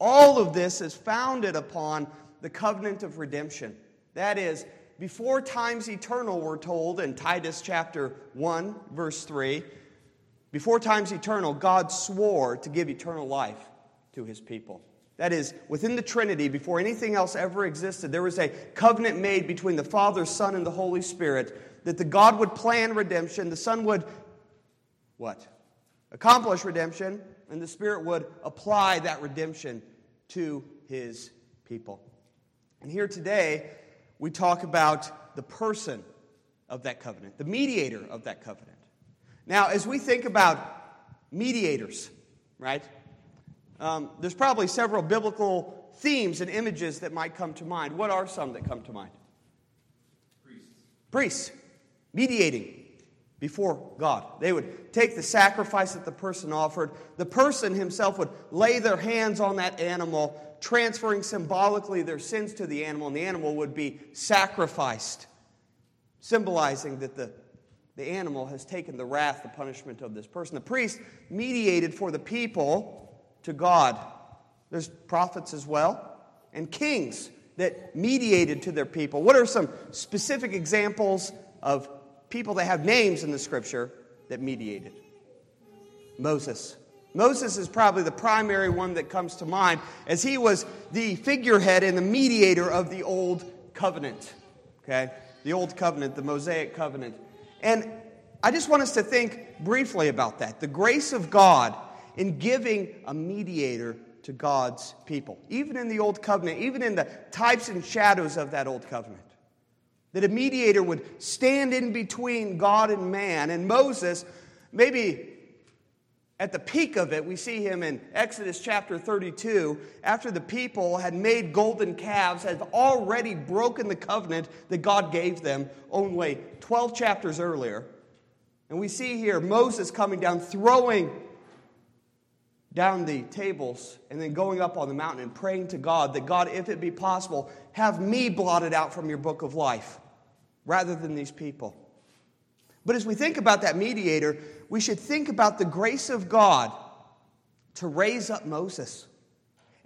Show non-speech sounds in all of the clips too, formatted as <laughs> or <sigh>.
All of this is founded upon the covenant of redemption. That is, before times eternal, we're told in Titus chapter 1, verse 3, before times eternal, God swore to give eternal life to his people. That is, within the Trinity, before anything else ever existed, there was a covenant made between the Father, Son, and the Holy Spirit that the God would plan redemption, the Son would what? Accomplish redemption, and the Spirit would apply that redemption to his people. And here today, we talk about the person of that covenant, the mediator of that covenant. Now, as we think about mediators, right, um, there's probably several biblical themes and images that might come to mind. What are some that come to mind? Priests. Priests, mediating before God. They would take the sacrifice that the person offered. The person himself would lay their hands on that animal, transferring symbolically their sins to the animal, and the animal would be sacrificed, symbolizing that the, the animal has taken the wrath, the punishment of this person. The priest mediated for the people to God. There's prophets as well, and kings that mediated to their people. What are some specific examples of people that have names in the scripture that mediated. Moses. Moses is probably the primary one that comes to mind as he was the figurehead and the mediator of the old covenant. Okay? The old covenant, the Mosaic covenant. And I just want us to think briefly about that. The grace of God in giving a mediator to God's people, even in the old covenant, even in the types and shadows of that old covenant. That a mediator would stand in between God and man. And Moses, maybe at the peak of it, we see him in Exodus chapter 32, after the people had made golden calves, had already broken the covenant that God gave them only 12 chapters earlier. And we see here Moses coming down, throwing down the tables, and then going up on the mountain and praying to God that God, if it be possible, have me blotted out from your book of life rather than these people. But as we think about that mediator, we should think about the grace of God to raise up Moses.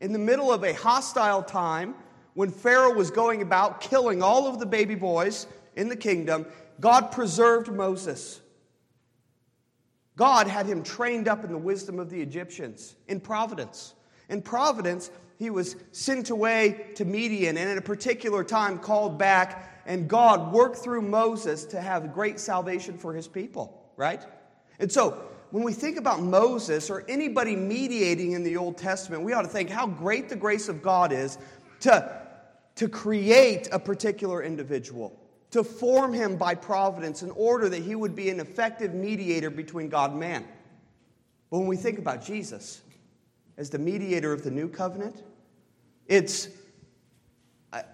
In the middle of a hostile time, when Pharaoh was going about killing all of the baby boys in the kingdom, God preserved Moses. God had him trained up in the wisdom of the Egyptians in providence. In providence, he was sent away to Midian and at a particular time called back, and God worked through Moses to have great salvation for his people, right? And so, when we think about Moses or anybody mediating in the Old Testament, we ought to think how great the grace of God is to, to create a particular individual, to form him by providence in order that he would be an effective mediator between God and man. But when we think about Jesus as the mediator of the new covenant, it's,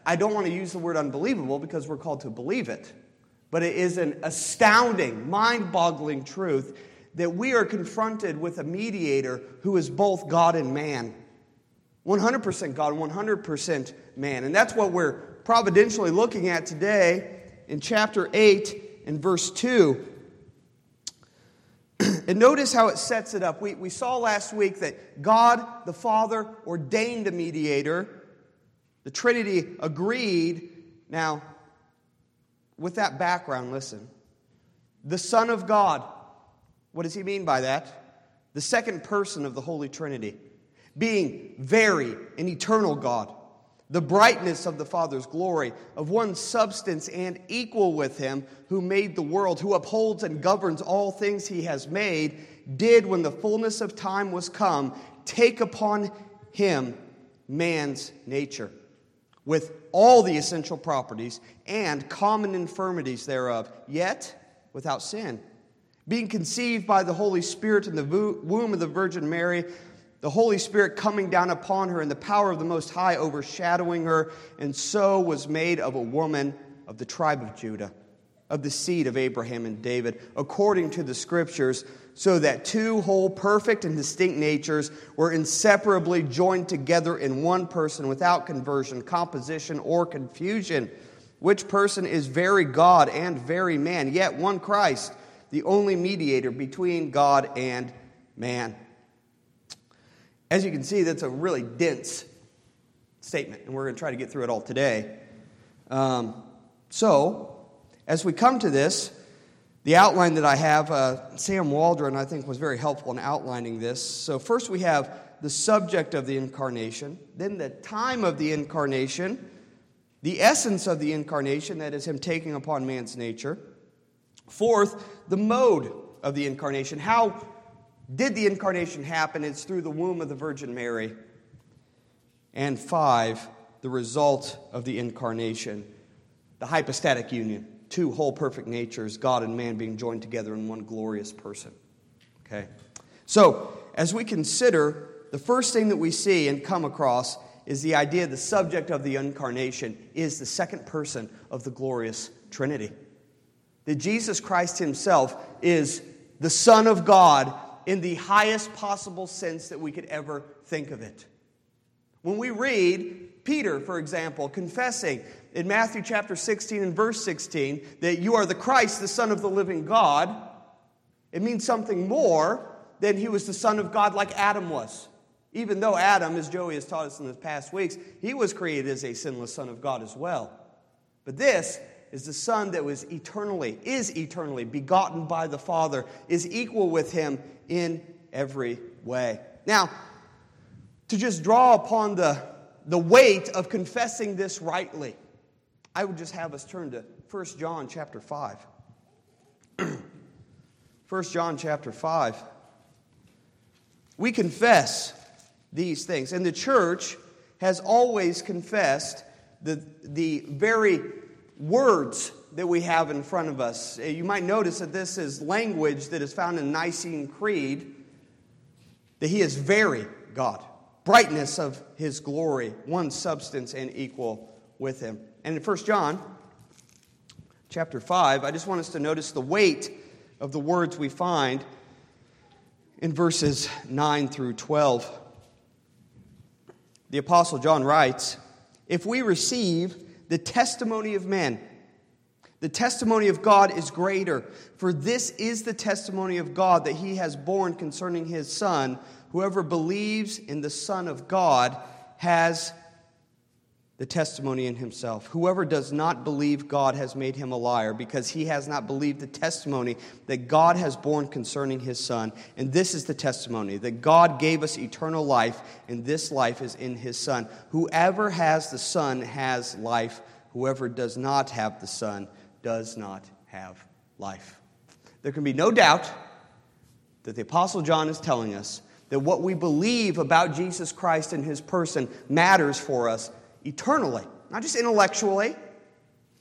I don't want to use the word unbelievable because we're called to believe it, but it is an astounding, mind boggling truth that we are confronted with a mediator who is both God and man. 100% God 100% man. And that's what we're providentially looking at today in chapter 8 and verse 2. <clears throat> and notice how it sets it up. We, we saw last week that God the Father ordained a mediator, the Trinity agreed. Now, with that background, listen. The Son of God, what does he mean by that? The second person of the Holy Trinity, being very and eternal God the brightness of the Father's glory, of one substance and equal with him, who made the world, who upholds and governs all things he has made, did, when the fullness of time was come, take upon him man's nature, with all the essential properties and common infirmities thereof, yet without sin. Being conceived by the Holy Spirit in the womb of the Virgin Mary, the Holy Spirit coming down upon her and the power of the Most High overshadowing her, and so was made of a woman of the tribe of Judah, of the seed of Abraham and David, according to the Scriptures, so that two whole, perfect, and distinct natures were inseparably joined together in one person without conversion, composition, or confusion. Which person is very God and very man, yet one Christ, the only mediator between God and man As you can see, that's a really dense statement, and we're going to try to get through it all today. Um, so, as we come to this, the outline that I have, uh, Sam Waldron, I think, was very helpful in outlining this. So, first we have the subject of the incarnation, then the time of the incarnation, the essence of the incarnation, that is, Him taking upon man's nature. Fourth, the mode of the incarnation. How did the incarnation happen? It's through the womb of the Virgin Mary. And five, the result of the incarnation, the hypostatic union, two whole perfect natures, God and man being joined together in one glorious person. Okay? So, as we consider, the first thing that we see and come across is the idea the subject of the incarnation is the second person of the glorious Trinity. That Jesus Christ himself is the Son of God in the highest possible sense that we could ever think of it. When we read Peter, for example, confessing in Matthew chapter 16 and verse 16 that you are the Christ, the Son of the living God, it means something more than he was the Son of God like Adam was. Even though Adam, as Joey has taught us in the past weeks, he was created as a sinless Son of God as well. But this is the Son that was eternally, is eternally begotten by the Father, is equal with him in every way. Now, to just draw upon the, the weight of confessing this rightly, I would just have us turn to 1 John chapter 5. <clears throat> 1 John chapter 5. We confess these things. And the church has always confessed the, the very words that we have in front of us. Uh, you might notice that this is language that is found in Nicene Creed, that he is very God, brightness of his glory, one substance and equal with him. And in 1 John chapter 5, I just want us to notice the weight of the words we find in verses 9 through 12. The Apostle John writes, If we receive the testimony of men, the testimony of God is greater, for this is the testimony of God that he has borne concerning his Son. Whoever believes in the Son of God has the testimony in himself. Whoever does not believe God has made him a liar, because he has not believed the testimony that God has borne concerning his Son. And this is the testimony that God gave us eternal life, and this life is in his Son. Whoever has the Son has life. Whoever does not have the Son does not have life. There can be no doubt that the Apostle John is telling us that what we believe about Jesus Christ and his person matters for us eternally, not just intellectually,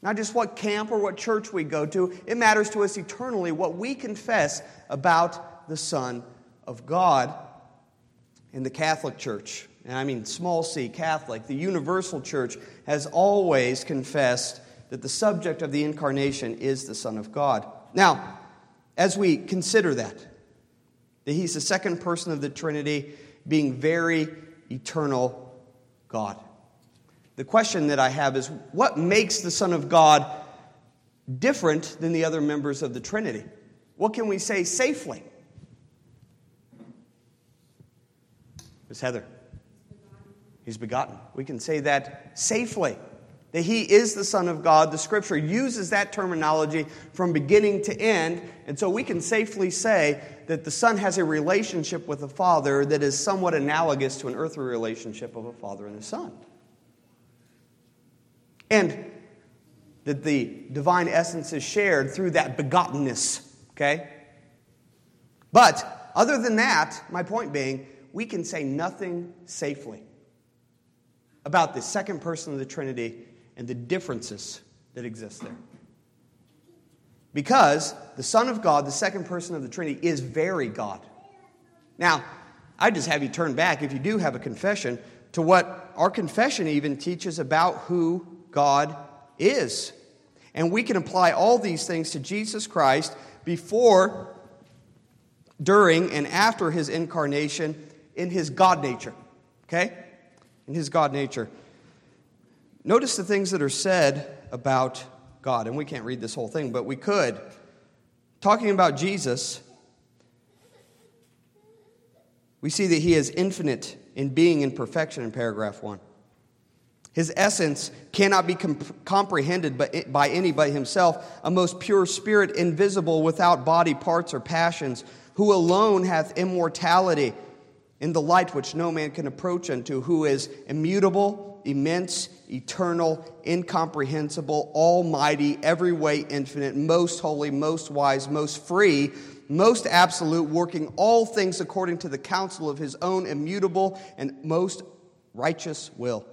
not just what camp or what church we go to. It matters to us eternally what we confess about the Son of God in the Catholic Church. And I mean small c, Catholic. The universal church has always confessed that the subject of the incarnation is the Son of God. Now, as we consider that, that he's the second person of the Trinity, being very eternal God. The question that I have is what makes the Son of God different than the other members of the Trinity? What can we say safely? Miss Heather. He's begotten. We can say that safely. That he is the Son of God. The scripture uses that terminology from beginning to end. And so we can safely say that the Son has a relationship with the Father that is somewhat analogous to an earthly relationship of a father and a son. And that the divine essence is shared through that begottenness, okay? But other than that, my point being, we can say nothing safely about the second person of the Trinity and the differences that exist there. Because the Son of God, the second person of the Trinity, is very God. Now, I just have you turn back, if you do have a confession, to what our confession even teaches about who God is. And we can apply all these things to Jesus Christ before, during, and after his incarnation in his God nature. Okay? In his God nature. Notice the things that are said about God. And we can't read this whole thing, but we could. Talking about Jesus, We see that he is infinite in being and perfection in paragraph 1. His essence cannot be comp- comprehended by any but himself, a most pure spirit, invisible, without body parts or passions, who alone hath immortality in the light which no man can approach unto, who is immutable, immense, eternal, incomprehensible, almighty, every way infinite, most holy, most wise, most free, most absolute, working all things according to the counsel of his own immutable and most righteous will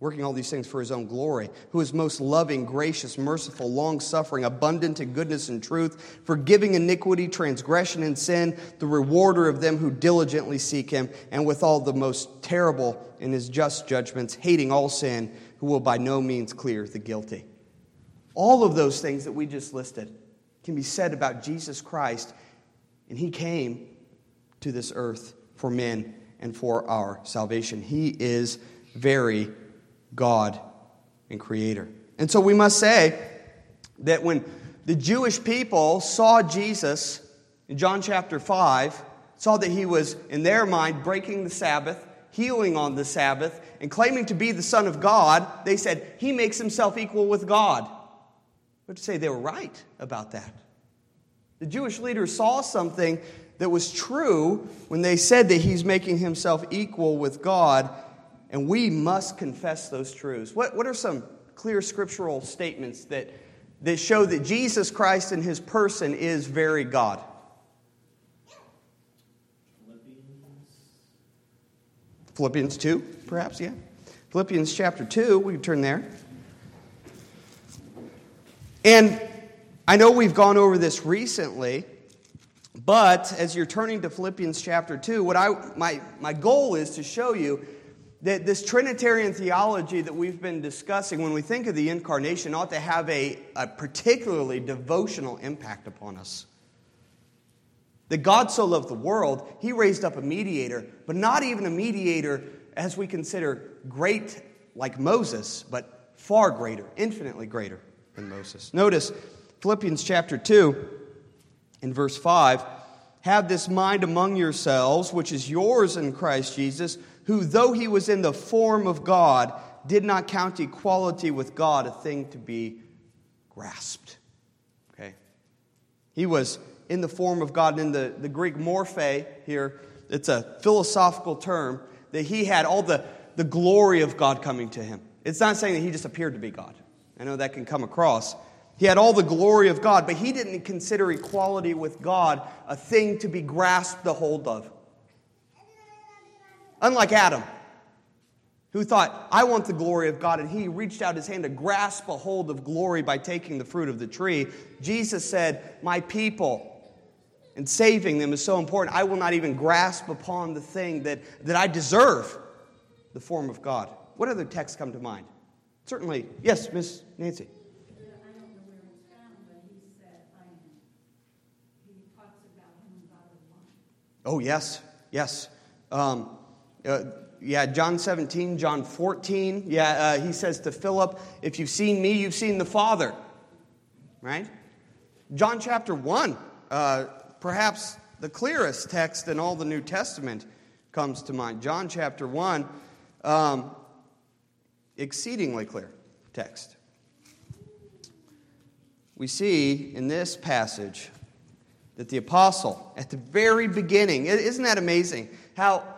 working all these things for his own glory, who is most loving, gracious, merciful, long suffering, abundant in goodness and truth, forgiving iniquity, transgression, and sin, the rewarder of them who diligently seek him, and withal the most terrible in his just judgments, hating all sin, who will by no means clear the guilty. All of those things that we just listed can be said about Jesus Christ, and he came to this earth for men and for our salvation. He is very God and Creator. And so we must say that when the Jewish people saw Jesus in John chapter 5, saw that he was, in their mind, breaking the Sabbath, healing on the Sabbath, and claiming to be the Son of God, they said, He makes himself equal with God. But to say they were right about that. The Jewish leaders saw something that was true when they said that he's making himself equal with God, and we must confess those truths. What, what are some clear scriptural statements that, that show that Jesus Christ in his person is very God? Philippians Philippians 2, perhaps, yeah. Philippians chapter 2, we can turn there. And I know we've gone over this recently, but as you're turning to Philippians chapter 2, what I, my, my goal is to show you that this Trinitarian theology that we've been discussing, when we think of the incarnation, ought to have a, a particularly devotional impact upon us. That God so loved the world, he raised up a mediator, but not even a mediator as we consider great like Moses, but far greater, infinitely greater than Moses. Notice Philippians chapter 2 and verse 5 Have this mind among yourselves, which is yours in Christ Jesus who, though he was in the form of God, did not count equality with God a thing to be grasped. Okay? He was in the form of God. And In the, the Greek morphe here, it's a philosophical term that he had all the, the glory of God coming to him. It's not saying that he just appeared to be God. I know that can come across. He had all the glory of God, but he didn't consider equality with God a thing to be grasped the hold of. Unlike Adam, who thought, I want the glory of God, and he reached out his hand to grasp a hold of glory by taking the fruit of the tree, Jesus said, My people, and saving them is so important. I will not even grasp upon the thing that, that I deserve the form of God. What other texts come to mind? Certainly, yes, Miss Nancy. Oh, yes, yes. Um, uh, yeah, John 17, John 14. Yeah, uh, he says to Philip, If you've seen me, you've seen the Father. Right? John chapter 1, uh, perhaps the clearest text in all the New Testament comes to mind. John chapter 1, um, exceedingly clear text. We see in this passage that the apostle, at the very beginning, isn't that amazing? How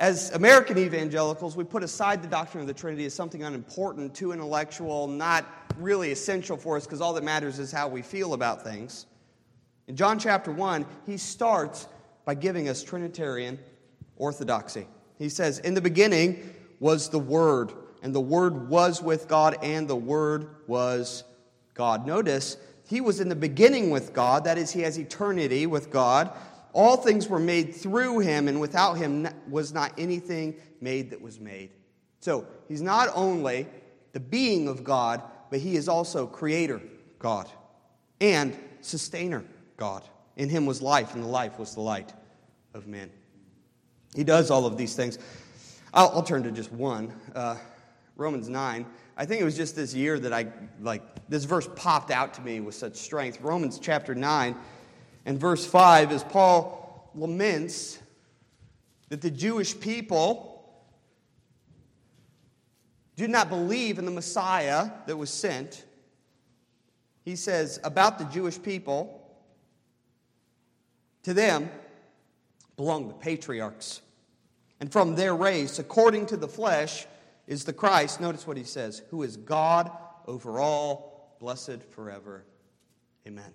as American evangelicals, we put aside the doctrine of the Trinity as something unimportant, too intellectual, not really essential for us because all that matters is how we feel about things. In John chapter 1, he starts by giving us Trinitarian orthodoxy. He says, In the beginning was the Word, and the Word was with God, and the Word was God. Notice, he was in the beginning with God, that is, he has eternity with God. All things were made through him, and without him was not anything made that was made. So he's not only the being of God, but he is also creator God and sustainer God. In him was life, and the life was the light of men. He does all of these things. I'll, I'll turn to just one uh, Romans 9. I think it was just this year that I, like, this verse popped out to me with such strength. Romans chapter 9 and verse 5, as Paul laments that the Jewish people did not believe in the Messiah that was sent. He says about the Jewish people, to them belong the patriarchs. And from their race, according to the flesh, is the Christ. Notice what he says, who is God over all, blessed forever. Amen.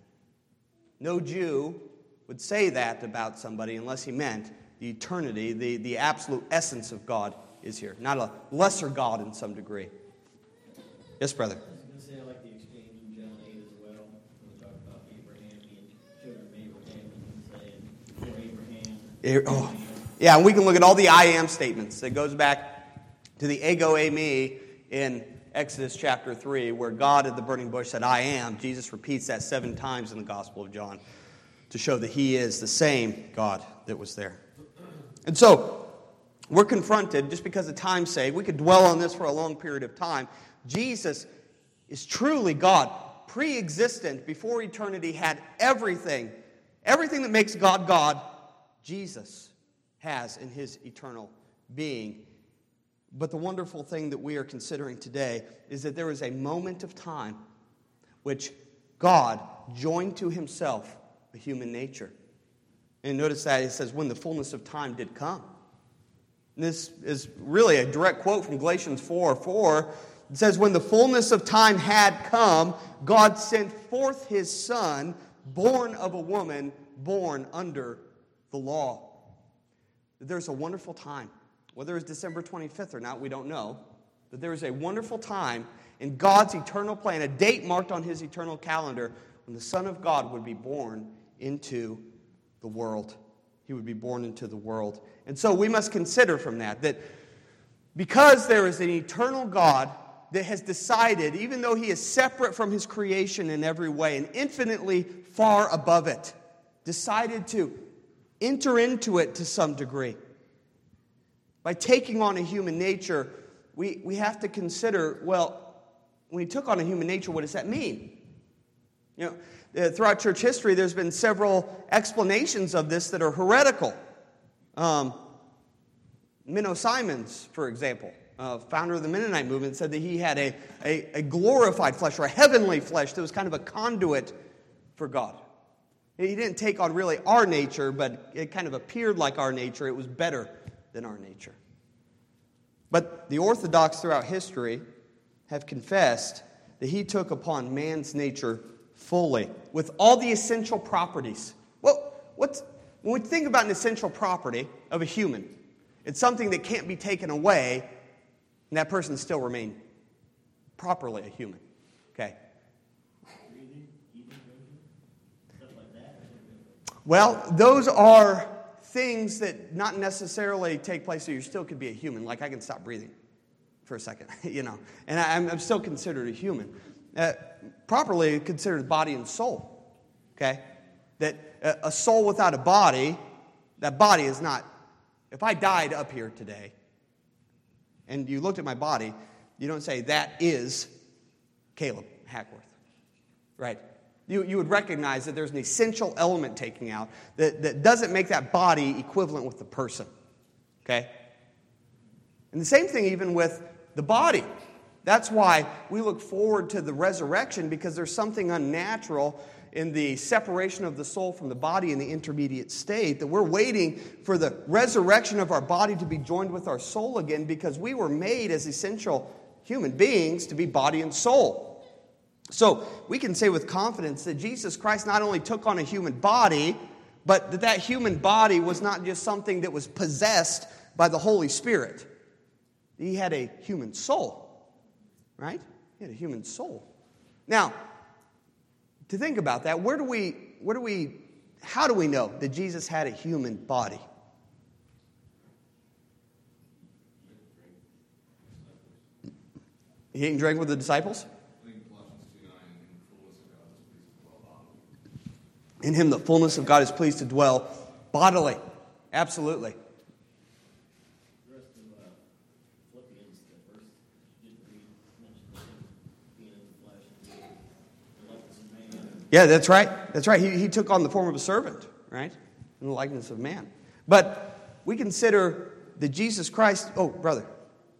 No Jew would say that about somebody unless he meant the eternity, the, the absolute essence of God is here, not a lesser God in some degree. Yes, brother. Eh, oh, yeah, and we can look at all the I am statements. It goes back to the ego eimi in Exodus chapter 3, where God at the burning bush said, I am. Jesus repeats that seven times in the Gospel of John to show that he is the same God that was there. And so, we're confronted, just because of time's sake, we could dwell on this for a long period of time. Jesus is truly God, pre existent, before eternity, had everything. Everything that makes God God, Jesus has in his eternal being. But the wonderful thing that we are considering today is that there is a moment of time which God joined to himself a human nature. And notice that it says, when the fullness of time did come. And this is really a direct quote from Galatians 4 4. It says, When the fullness of time had come, God sent forth his Son, born of a woman, born under the law. There's a wonderful time. Whether it was December 25th or not, we don't know. But there is a wonderful time in God's eternal plan, a date marked on his eternal calendar, when the Son of God would be born into the world. He would be born into the world. And so we must consider from that that because there is an eternal God that has decided, even though he is separate from his creation in every way and infinitely far above it, decided to enter into it to some degree. By taking on a human nature, we, we have to consider well, when he took on a human nature, what does that mean? You know, throughout church history, there's been several explanations of this that are heretical. Um, Menno Simons, for example, uh, founder of the Mennonite movement, said that he had a, a, a glorified flesh or a heavenly flesh that was kind of a conduit for God. He didn't take on really our nature, but it kind of appeared like our nature. It was better than our nature. But the Orthodox throughout history have confessed that he took upon man's nature fully with all the essential properties. Well, what's, when we think about an essential property of a human, it's something that can't be taken away, and that person still remain properly a human. Okay? Well, those are things that not necessarily take place, so you still could be a human. Like I can stop breathing for a second, <laughs> you know, and I'm, I'm still considered a human uh, properly considered body and soul. Okay? That a soul without a body, that body is not. If I died up here today and you looked at my body, you don't say, that is Caleb Hackworth. Right? You, you would recognize that there's an essential element taking out that, that doesn't make that body equivalent with the person. Okay? And the same thing even with the body. That's why we look forward to the resurrection because there's something unnatural in the separation of the soul from the body in the intermediate state that we're waiting for the resurrection of our body to be joined with our soul again because we were made as essential human beings to be body and soul. So we can say with confidence that Jesus Christ not only took on a human body, but that that human body was not just something that was possessed by the Holy Spirit. He had a human soul right? He had a human soul. Now, to think about that, where do we, where do we, how do we know that Jesus had a human body? He and drank with the disciples? In him, the fullness of God is pleased to dwell bodily. Absolutely. Yeah, that's right. That's right. He, he took on the form of a servant, right? In the likeness of man. But we consider that Jesus Christ. Oh, brother.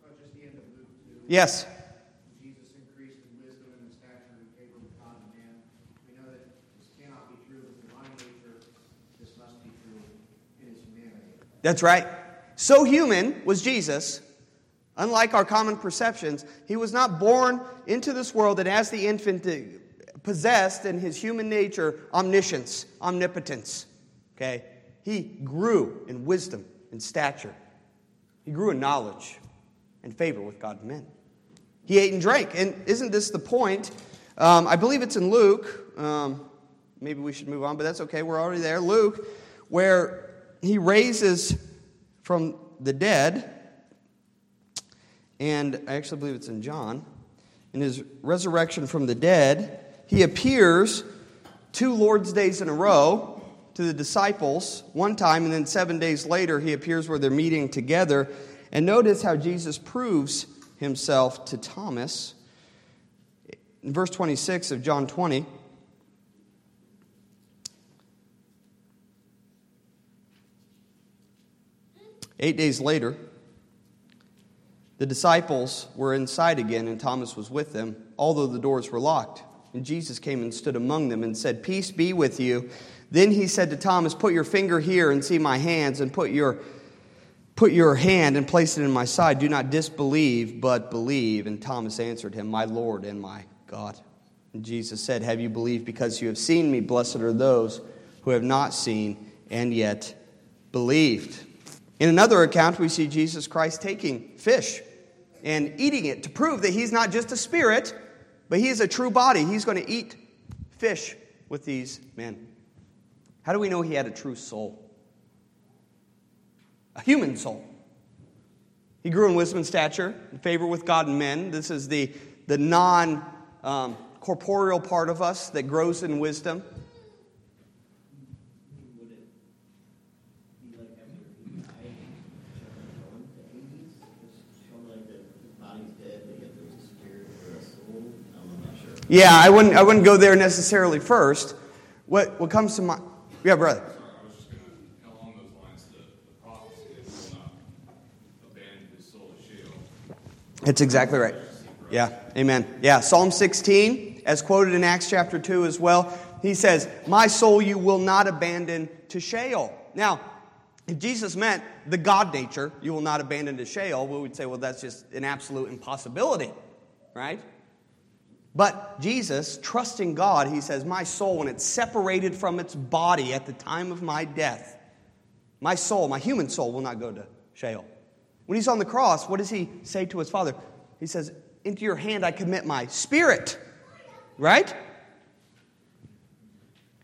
But just the end of Luke 2. Yes. Jesus increased in wisdom and in stature and favor with God and man. We know that this cannot be true with divine nature. This must be true in his humanity. That's right. So human was Jesus. Unlike our common perceptions, he was not born into this world and as the infant possessed in his human nature omniscience, omnipotence. Okay? He grew in wisdom and stature. He grew in knowledge and favor with God and men. He ate and drank. And isn't this the point? Um, I believe it's in Luke. Um, maybe we should move on, but that's okay. We're already there. Luke, where he raises from the dead, and I actually believe it's in John. In his resurrection from the dead, he appears two Lord's days in a row to the disciples one time, and then seven days later, he appears where they're meeting together. And notice how Jesus proves himself to Thomas. In verse 26 of John 20, eight days later, the disciples were inside again, and Thomas was with them, although the doors were locked. And Jesus came and stood among them and said, Peace be with you. Then he said to Thomas, Put your finger here and see my hands, and put your, put your hand and place it in my side. Do not disbelieve, but believe. And Thomas answered him, My Lord and my God. And Jesus said, Have you believed because you have seen me? Blessed are those who have not seen and yet believed. In another account, we see Jesus Christ taking fish and eating it to prove that he's not just a spirit, but he is a true body. He's going to eat fish with these men. How do we know he had a true soul? A human soul. He grew in wisdom and stature, in favor with God and men. This is the, the non um, corporeal part of us that grows in wisdom. Would it be like after he died, shown to Hades? It's shown like that his body's dead, but yet there's a spirit or a soul? I'm not sure. Yeah, I wouldn't, I wouldn't go there necessarily first. What, what comes to mind? Yeah, brother. Sorry, I was just going to, along those lines, the, the prophecy that he will not abandon his soul to Sheol. That's exactly right. Yeah, amen. Yeah, Psalm 16, as quoted in Acts chapter 2 as well, he says, My soul you will not abandon to Sheol. Now, if Jesus meant the God nature, you will not abandon to Sheol, we would say, well, that's just an absolute impossibility, right? But Jesus, trusting God, he says, My soul, when it's separated from its body at the time of my death, my soul, my human soul, will not go to Sheol. When he's on the cross, what does he say to his father? He says, Into your hand I commit my spirit. Right?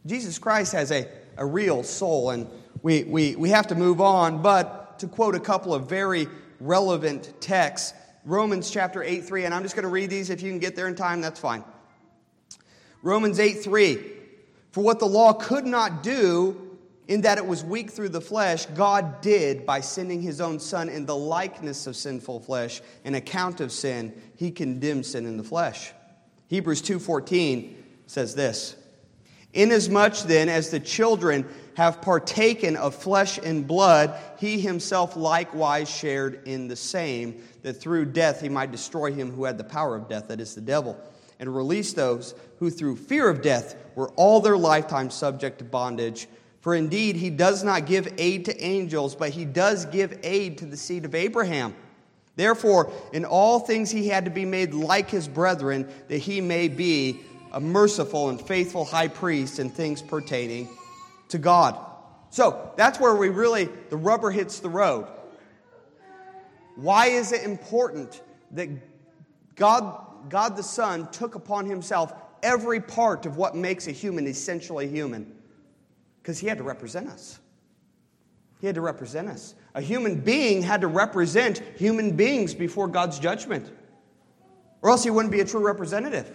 Jesus Christ has a, a real soul, and we, we, we have to move on. But to quote a couple of very relevant texts, Romans chapter 8 3, and I'm just going to read these. If you can get there in time, that's fine. Romans 8 3. For what the law could not do, in that it was weak through the flesh, God did by sending his own Son in the likeness of sinful flesh, an account of sin, he condemned sin in the flesh. Hebrews 2:14 says this: Inasmuch then as the children have partaken of flesh and blood, he himself likewise shared in the same, that through death he might destroy him who had the power of death, that is the devil, and release those who through fear of death were all their lifetime subject to bondage. For indeed he does not give aid to angels, but he does give aid to the seed of Abraham. Therefore, in all things he had to be made like his brethren, that he may be a merciful and faithful high priest in things pertaining to God. So that's where we really, the rubber hits the road. Why is it important that God, God the Son took upon himself every part of what makes a human essentially human? Because he had to represent us. He had to represent us. A human being had to represent human beings before God's judgment, or else he wouldn't be a true representative.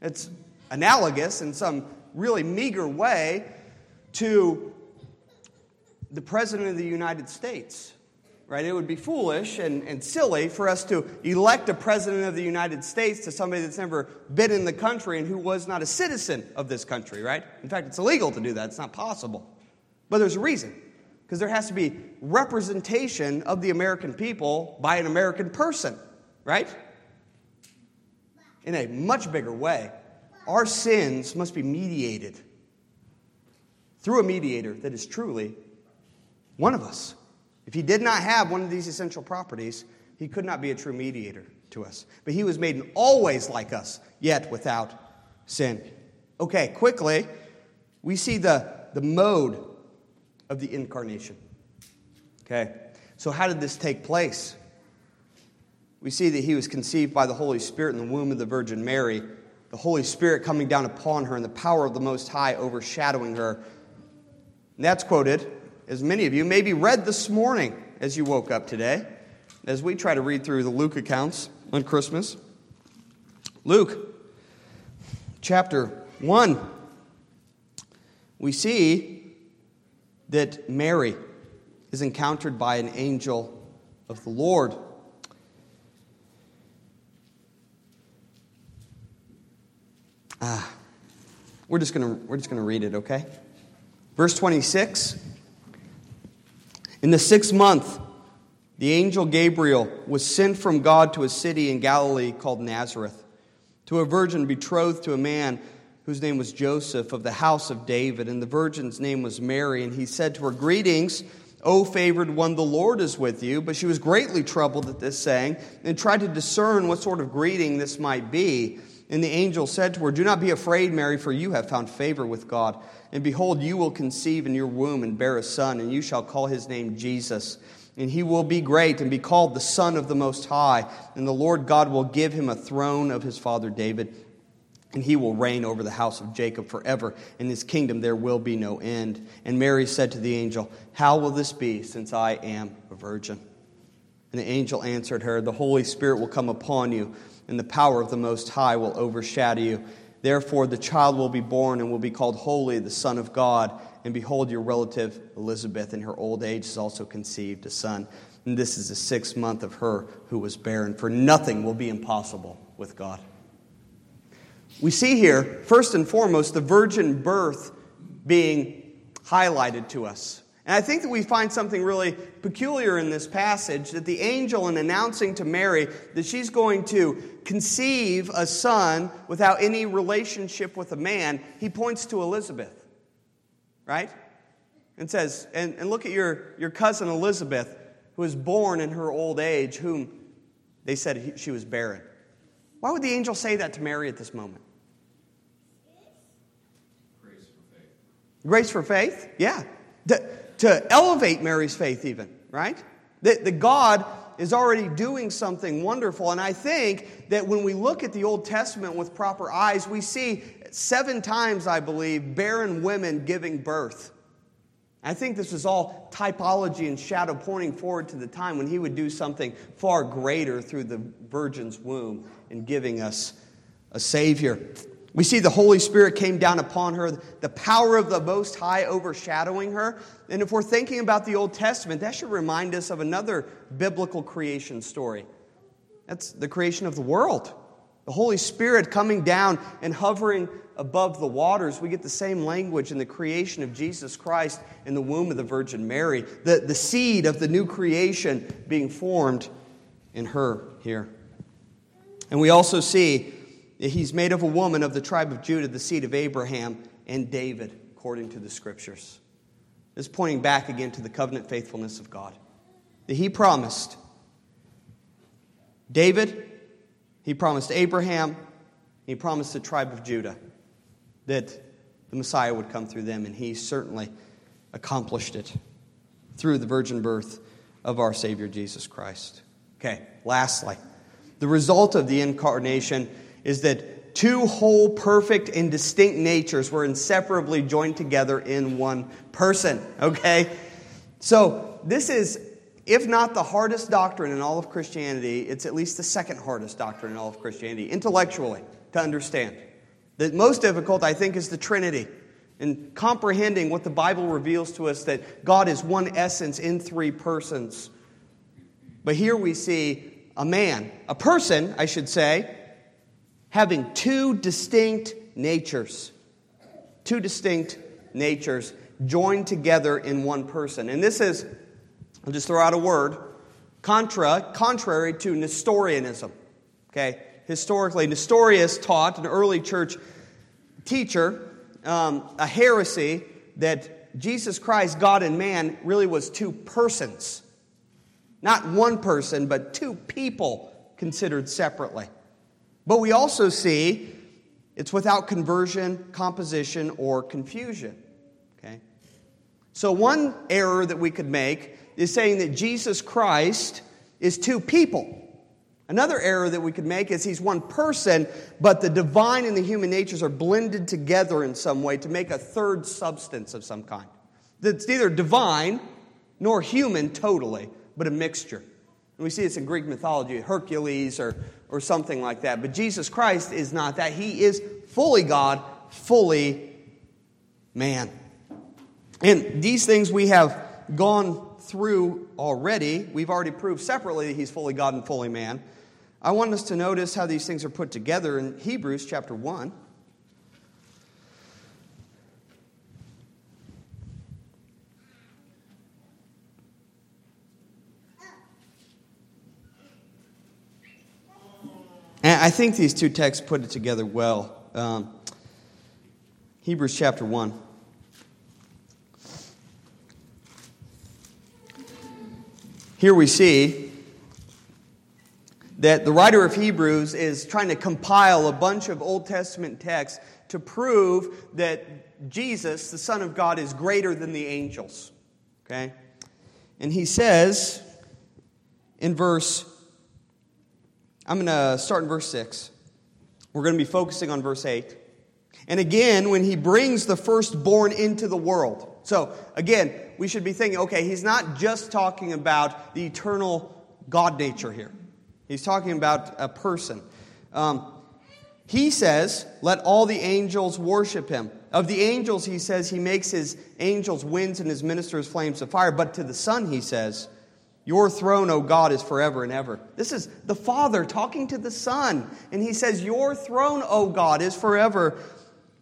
It's analogous in some really meager way to the President of the United States. Right? It would be foolish and, and silly for us to elect a President of the United States to somebody that's never been in the country and who was not a citizen of this country, right? In fact, it's illegal to do that. It's not possible. But there's a reason. Because there has to be representation of the American people by an American person, right? In a much bigger way. Our sins must be mediated through a mediator that is truly one of us. If he did not have one of these essential properties, he could not be a true mediator to us. But he was made always like us, yet without sin. Okay, quickly, we see the, the mode of the incarnation. Okay, so how did this take place? We see that he was conceived by the Holy Spirit in the womb of the Virgin Mary, the Holy Spirit coming down upon her and the power of the Most High overshadowing her. And that's quoted, as many of you maybe read this morning as you woke up today, as we try to read through the Luke accounts on Christmas. Luke chapter 1, we see that Mary is encountered by an angel of the Lord. Ah, we're just gonna we're just gonna read it, okay? Verse 26. In the sixth month, the angel Gabriel was sent from God to a city in Galilee called Nazareth, to a virgin betrothed to a man whose name was Joseph of the house of David, and the virgin's name was Mary. And he said to her, Greetings, O favored one, the Lord is with you. But she was greatly troubled at this saying, and tried to discern what sort of greeting this might be. And the angel said to her, Do not be afraid, Mary, for you have found favor with God. And behold, you will conceive in your womb and bear a son, and you shall call his name Jesus and he will be great and be called the Son of the Most High. And the Lord God will give him a throne of his father David, and he will reign over the house of Jacob forever. In his kingdom there will be no end. And Mary said to the angel, How will this be, since I am a virgin? And the angel answered her, The Holy Spirit will come upon you, and the power of the Most High will overshadow you. Therefore, the child will be born and will be called Holy, the Son of God. And behold, your relative Elizabeth in her old age has also conceived a son. And this is the sixth month of her who was barren, for nothing will be impossible with God. We see here, first and foremost, the virgin birth being highlighted to us. And I think that we find something really peculiar in this passage that the angel, in announcing to Mary that she's going to conceive a son without any relationship with a man, he points to Elizabeth right? And says, and, and look at your, your cousin Elizabeth, who was born in her old age, whom they said she was barren. Why would the angel say that to Mary at this moment? Grace for faith. Grace for faith? Yeah. To, to elevate Mary's faith, even, right? That, that God is already doing something wonderful. And I think that when we look at the Old Testament with proper eyes, we see seven times, I believe, barren women giving birth. I think this is all typology and shadow pointing forward to the time when he would do something far greater through the virgin's womb in giving us a Savior. We see the Holy Spirit came down upon her, the power of the Most High overshadowing her. And if we're thinking about the Old Testament, that should remind us of another biblical creation story. That's the creation of the world. The Holy Spirit coming down and hovering above the waters, we get the same language in the creation of Jesus Christ in the womb of the Virgin Mary, the, the seed of the new creation being formed in her here. And we also see he's made of a woman of the tribe of Judah, the seed of Abraham and David, according to the scriptures. This is pointing back again to the covenant faithfulness of God. That he promised David he promised Abraham, he promised the tribe of Judah that the Messiah would come through them, and he certainly accomplished it through the virgin birth of our Savior Jesus Christ. Okay, lastly, the result of the incarnation is that two whole, perfect, and distinct natures were inseparably joined together in one person. <laughs> Okay? So, this is if not the hardest doctrine in all of Christianity, it's at least the second hardest doctrine in all of Christianity, intellectually, to understand. The most difficult, I think, is the Trinity and comprehending what the Bible reveals to us that God is one essence in three persons. But here we see a man, a person, I should say, having two distinct natures. Two distinct natures. joined together in one person. And this is, I'll just throw out a word, contra, contrary to Nestorianism. Okay? Historically, Nestorius taught, an early church teacher, um, a heresy that Jesus Christ, God and man, really was two persons. Not one person, but two people considered separately. But we also see it's without conversion, composition, or confusion. Okay? So, one error that we could make is saying that Jesus Christ is two people. Another error that we could make is he's one person, but the divine and the human natures are blended together in some way to make a third substance of some kind. That's neither divine nor human totally, but a mixture. And we see this in Greek mythology, Hercules or, or something like that. But Jesus Christ is not that. He is fully God, fully man. And these things we have gone through already. We've already proved separately that he's fully God and fully man. I want us to notice how these things are put together in Hebrews chapter 1. I think these two texts put it together well. Um, Hebrews chapter 1. Here we see that the writer of Hebrews is trying to compile a bunch of Old Testament texts to prove that Jesus, the Son of God, is greater than the angels. Okay? And he says in verse I'm going to start in verse 6. We're going to be focusing on verse 8. And again, when he brings the firstborn into the world. So, again, we should be thinking okay, he's not just talking about the eternal God nature here, he's talking about a person. Um, he says, Let all the angels worship him. Of the angels, he says, he makes his angels winds and his ministers flames of fire. But to the Son, he says, your throne, O God, is forever and ever. This is the Father talking to the Son. And he says, Your throne, O God, is forever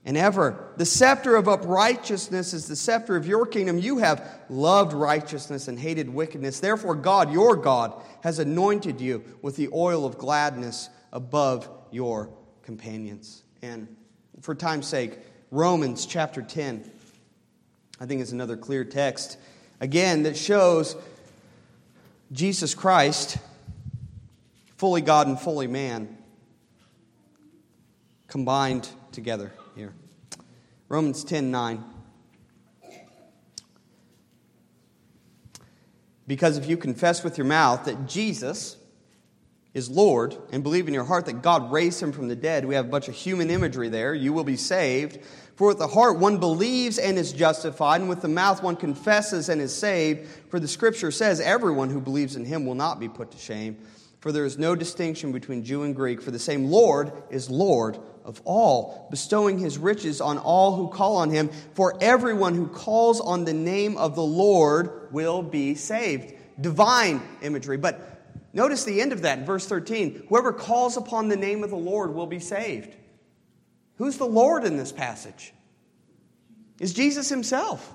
and ever. The scepter of uprightness is the scepter of your kingdom. You have loved righteousness and hated wickedness. Therefore, God, your God, has anointed you with the oil of gladness above your companions. And for time's sake, Romans chapter 10, I think is another clear text, again, that shows Jesus Christ, fully God and fully man, combined together here. Romans 10 9. Because if you confess with your mouth that Jesus is Lord and believe in your heart that God raised him from the dead, we have a bunch of human imagery there, you will be saved. For with the heart one believes and is justified, and with the mouth one confesses and is saved. For the scripture says, Everyone who believes in him will not be put to shame. For there is no distinction between Jew and Greek, for the same Lord is Lord of all, bestowing his riches on all who call on him. For everyone who calls on the name of the Lord will be saved. Divine imagery. But notice the end of that verse 13 whoever calls upon the name of the Lord will be saved. Who's the Lord in this passage? Is Jesus himself.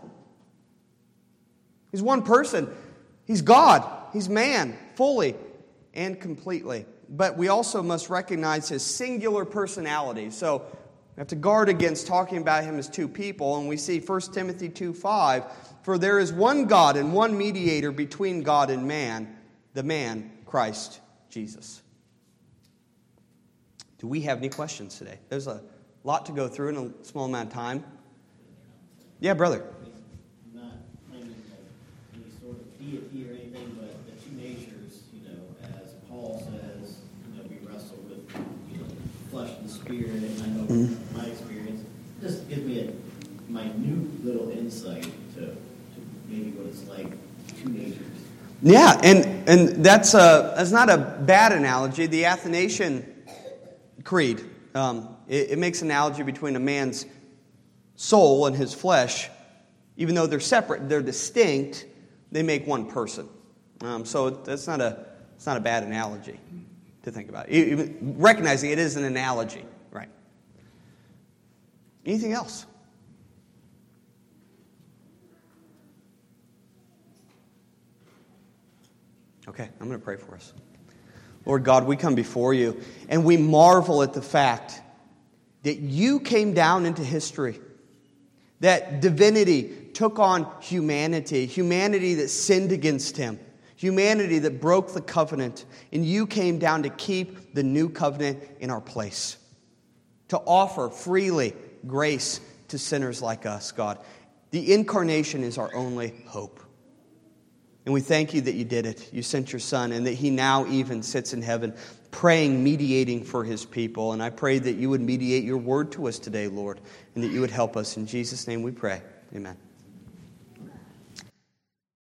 He's one person. He's God. He's man, fully and completely. But we also must recognize his singular personality. So we have to guard against talking about him as two people. And we see 1 Timothy 2 5 For there is one God and one mediator between God and man, the man, Christ Jesus. Do we have any questions today? There's a lot to go through in a small amount of time. Yeah, brother. Not claiming any sort of deity or anything, but the two natures, you know, as Paul says, you know, we wrestle with, you know, flesh and spirit, and I know mm-hmm. my experience, just give me a minute little insight to, to maybe what it's like, two natures. Yeah, and, and that's, a, that's not a bad analogy. The Athanasian Creed um, it, it makes analogy between a man's soul and his flesh. Even though they're separate, they're distinct, they make one person. Um, so that's not, a, that's not a bad analogy to think about. Even recognizing it is an analogy, right? Anything else? Okay, I'm going to pray for us. Lord God, we come before you and we marvel at the fact that you came down into history, that divinity took on humanity, humanity that sinned against him, humanity that broke the covenant, and you came down to keep the new covenant in our place, to offer freely grace to sinners like us, God. The incarnation is our only hope. And we thank you that you did it. You sent your son, and that he now even sits in heaven praying, mediating for his people. And I pray that you would mediate your word to us today, Lord, and that you would help us. In Jesus' name we pray. Amen.